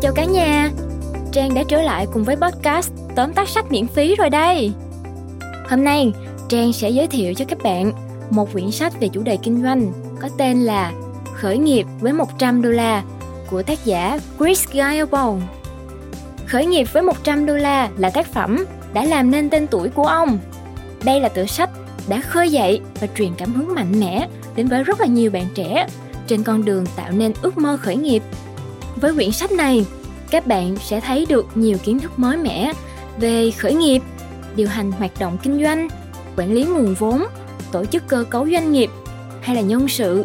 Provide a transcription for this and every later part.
Chào cả nhà, Trang đã trở lại cùng với podcast tóm tắt sách miễn phí rồi đây. Hôm nay, Trang sẽ giới thiệu cho các bạn một quyển sách về chủ đề kinh doanh có tên là Khởi nghiệp với 100 đô la của tác giả Chris Guillebaud. Khởi nghiệp với 100 đô la là tác phẩm đã làm nên tên tuổi của ông. Đây là tựa sách đã khơi dậy và truyền cảm hứng mạnh mẽ đến với rất là nhiều bạn trẻ trên con đường tạo nên ước mơ khởi nghiệp. Với quyển sách này, các bạn sẽ thấy được nhiều kiến thức mới mẻ về khởi nghiệp, điều hành hoạt động kinh doanh, quản lý nguồn vốn, tổ chức cơ cấu doanh nghiệp hay là nhân sự.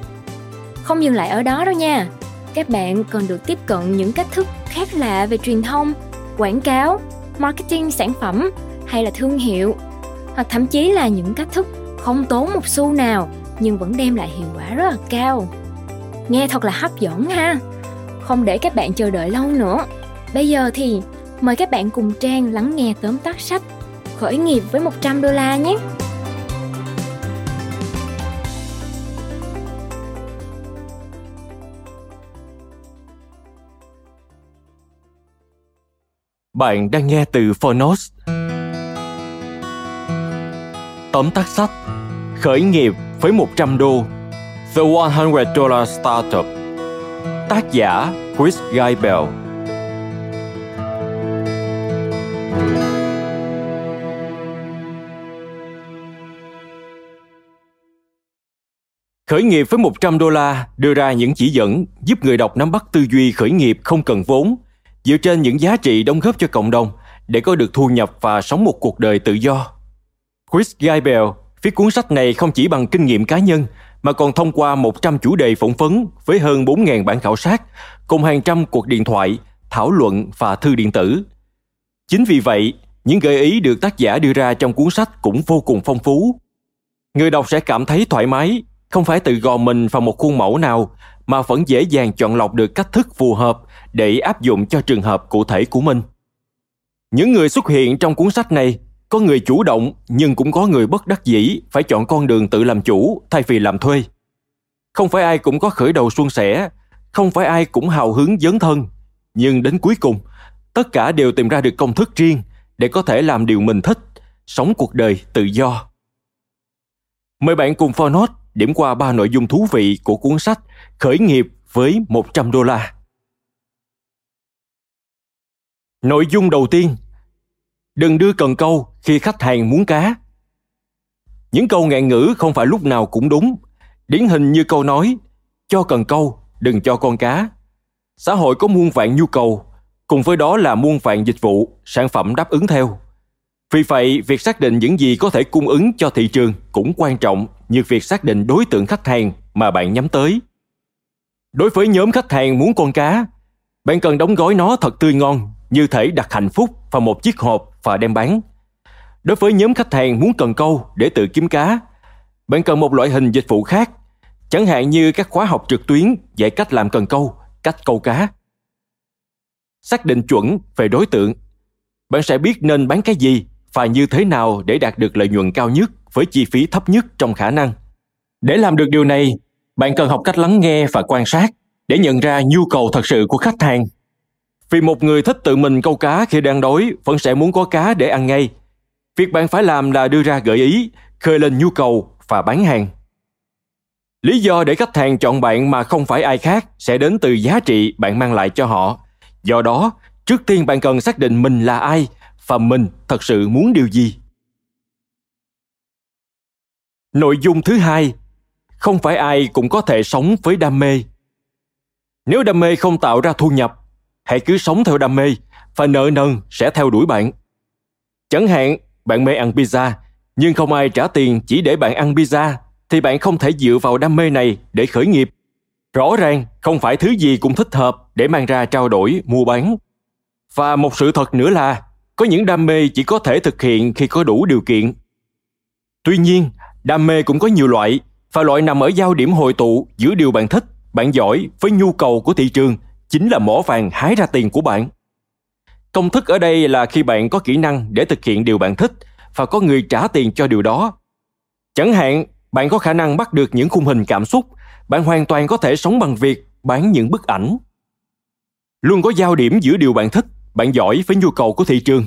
Không dừng lại ở đó đâu nha. Các bạn còn được tiếp cận những cách thức khác lạ về truyền thông, quảng cáo, marketing sản phẩm hay là thương hiệu hoặc thậm chí là những cách thức không tốn một xu nào nhưng vẫn đem lại hiệu quả rất là cao. Nghe thật là hấp dẫn ha. Không để các bạn chờ đợi lâu nữa. Bây giờ thì, mời các bạn cùng Trang lắng nghe tóm tắt sách Khởi nghiệp với 100 đô la nhé. Bạn đang nghe từ Phonos. Tóm tắt sách Khởi nghiệp với 100 đô, The 100 Dollar Startup Tác giả Chris Guy Bell Khởi nghiệp với 100 đô la đưa ra những chỉ dẫn giúp người đọc nắm bắt tư duy khởi nghiệp không cần vốn, dựa trên những giá trị đóng góp cho cộng đồng để có được thu nhập và sống một cuộc đời tự do. Chris Gaibel viết cuốn sách này không chỉ bằng kinh nghiệm cá nhân mà còn thông qua 100 chủ đề phỏng vấn với hơn 4.000 bản khảo sát, cùng hàng trăm cuộc điện thoại, thảo luận và thư điện tử. Chính vì vậy, những gợi ý được tác giả đưa ra trong cuốn sách cũng vô cùng phong phú. Người đọc sẽ cảm thấy thoải mái, không phải tự gò mình vào một khuôn mẫu nào mà vẫn dễ dàng chọn lọc được cách thức phù hợp để áp dụng cho trường hợp cụ thể của mình. Những người xuất hiện trong cuốn sách này có người chủ động nhưng cũng có người bất đắc dĩ phải chọn con đường tự làm chủ thay vì làm thuê. Không phải ai cũng có khởi đầu suôn sẻ, không phải ai cũng hào hứng dấn thân, nhưng đến cuối cùng, tất cả đều tìm ra được công thức riêng để có thể làm điều mình thích, sống cuộc đời tự do. Mời bạn cùng Fornot điểm qua ba nội dung thú vị của cuốn sách Khởi nghiệp với 100 đô la. Nội dung đầu tiên Đừng đưa cần câu khi khách hàng muốn cá. Những câu ngạn ngữ không phải lúc nào cũng đúng. Điển hình như câu nói cho cần câu, đừng cho con cá. Xã hội có muôn vạn nhu cầu, cùng với đó là muôn vạn dịch vụ, sản phẩm đáp ứng theo. Vì vậy, việc xác định những gì có thể cung ứng cho thị trường cũng quan trọng như việc xác định đối tượng khách hàng mà bạn nhắm tới. Đối với nhóm khách hàng muốn con cá, bạn cần đóng gói nó thật tươi ngon như thể đặt hạnh phúc vào một chiếc hộp và đem bán. Đối với nhóm khách hàng muốn cần câu để tự kiếm cá, bạn cần một loại hình dịch vụ khác, chẳng hạn như các khóa học trực tuyến dạy cách làm cần câu, cách câu cá. Xác định chuẩn về đối tượng, bạn sẽ biết nên bán cái gì và như thế nào để đạt được lợi nhuận cao nhất với chi phí thấp nhất trong khả năng. Để làm được điều này, bạn cần học cách lắng nghe và quan sát để nhận ra nhu cầu thật sự của khách hàng vì một người thích tự mình câu cá khi đang đói vẫn sẽ muốn có cá để ăn ngay. Việc bạn phải làm là đưa ra gợi ý, khơi lên nhu cầu và bán hàng. Lý do để khách hàng chọn bạn mà không phải ai khác sẽ đến từ giá trị bạn mang lại cho họ. Do đó, trước tiên bạn cần xác định mình là ai và mình thật sự muốn điều gì. Nội dung thứ hai, không phải ai cũng có thể sống với đam mê. Nếu đam mê không tạo ra thu nhập hãy cứ sống theo đam mê và nợ nần sẽ theo đuổi bạn. Chẳng hạn, bạn mê ăn pizza, nhưng không ai trả tiền chỉ để bạn ăn pizza, thì bạn không thể dựa vào đam mê này để khởi nghiệp. Rõ ràng, không phải thứ gì cũng thích hợp để mang ra trao đổi, mua bán. Và một sự thật nữa là, có những đam mê chỉ có thể thực hiện khi có đủ điều kiện. Tuy nhiên, đam mê cũng có nhiều loại, và loại nằm ở giao điểm hội tụ giữa điều bạn thích, bạn giỏi với nhu cầu của thị trường chính là mỏ vàng hái ra tiền của bạn. Công thức ở đây là khi bạn có kỹ năng để thực hiện điều bạn thích và có người trả tiền cho điều đó. Chẳng hạn, bạn có khả năng bắt được những khung hình cảm xúc, bạn hoàn toàn có thể sống bằng việc bán những bức ảnh. Luôn có giao điểm giữa điều bạn thích, bạn giỏi với nhu cầu của thị trường.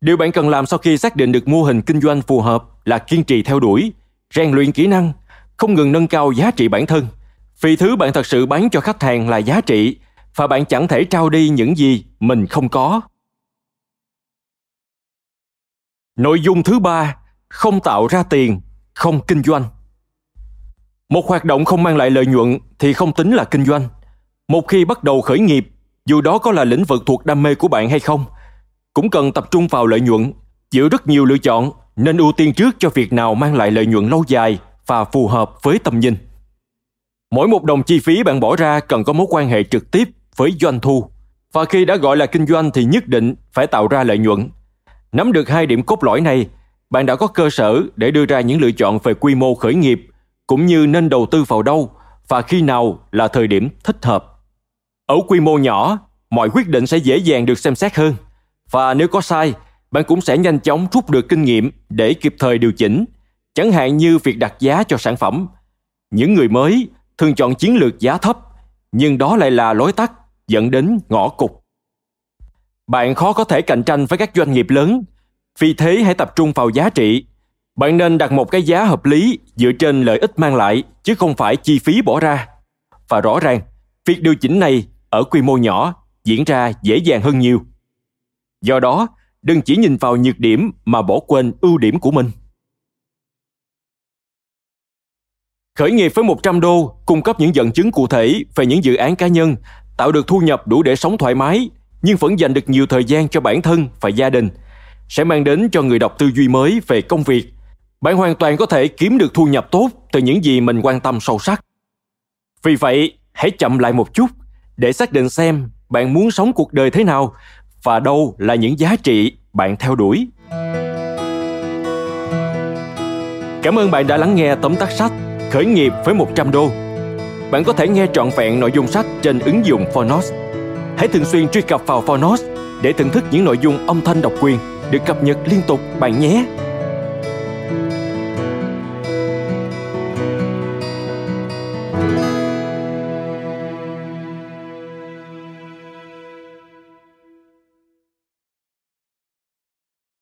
Điều bạn cần làm sau khi xác định được mô hình kinh doanh phù hợp là kiên trì theo đuổi, rèn luyện kỹ năng, không ngừng nâng cao giá trị bản thân. Vì thứ bạn thật sự bán cho khách hàng là giá trị và bạn chẳng thể trao đi những gì mình không có. Nội dung thứ ba, không tạo ra tiền, không kinh doanh. Một hoạt động không mang lại lợi nhuận thì không tính là kinh doanh. Một khi bắt đầu khởi nghiệp, dù đó có là lĩnh vực thuộc đam mê của bạn hay không, cũng cần tập trung vào lợi nhuận, giữ rất nhiều lựa chọn nên ưu tiên trước cho việc nào mang lại lợi nhuận lâu dài và phù hợp với tầm nhìn. Mỗi một đồng chi phí bạn bỏ ra cần có mối quan hệ trực tiếp với doanh thu. Và khi đã gọi là kinh doanh thì nhất định phải tạo ra lợi nhuận. Nắm được hai điểm cốt lõi này, bạn đã có cơ sở để đưa ra những lựa chọn về quy mô khởi nghiệp cũng như nên đầu tư vào đâu và khi nào là thời điểm thích hợp. Ở quy mô nhỏ, mọi quyết định sẽ dễ dàng được xem xét hơn và nếu có sai, bạn cũng sẽ nhanh chóng rút được kinh nghiệm để kịp thời điều chỉnh, chẳng hạn như việc đặt giá cho sản phẩm. Những người mới thường chọn chiến lược giá thấp, nhưng đó lại là lối tắt dẫn đến ngõ cụt. Bạn khó có thể cạnh tranh với các doanh nghiệp lớn, vì thế hãy tập trung vào giá trị. Bạn nên đặt một cái giá hợp lý dựa trên lợi ích mang lại chứ không phải chi phí bỏ ra. Và rõ ràng, việc điều chỉnh này ở quy mô nhỏ diễn ra dễ dàng hơn nhiều. Do đó, đừng chỉ nhìn vào nhược điểm mà bỏ quên ưu điểm của mình. Khởi nghiệp với 100 đô cung cấp những dẫn chứng cụ thể về những dự án cá nhân, tạo được thu nhập đủ để sống thoải mái, nhưng vẫn dành được nhiều thời gian cho bản thân và gia đình, sẽ mang đến cho người đọc tư duy mới về công việc. Bạn hoàn toàn có thể kiếm được thu nhập tốt từ những gì mình quan tâm sâu sắc. Vì vậy, hãy chậm lại một chút để xác định xem bạn muốn sống cuộc đời thế nào và đâu là những giá trị bạn theo đuổi. Cảm ơn bạn đã lắng nghe tóm tắt sách Khởi nghiệp với 100 đô. Bạn có thể nghe trọn vẹn nội dung sách trên ứng dụng Phonos. Hãy thường xuyên truy cập vào Phonos để thưởng thức những nội dung âm thanh độc quyền được cập nhật liên tục bạn nhé.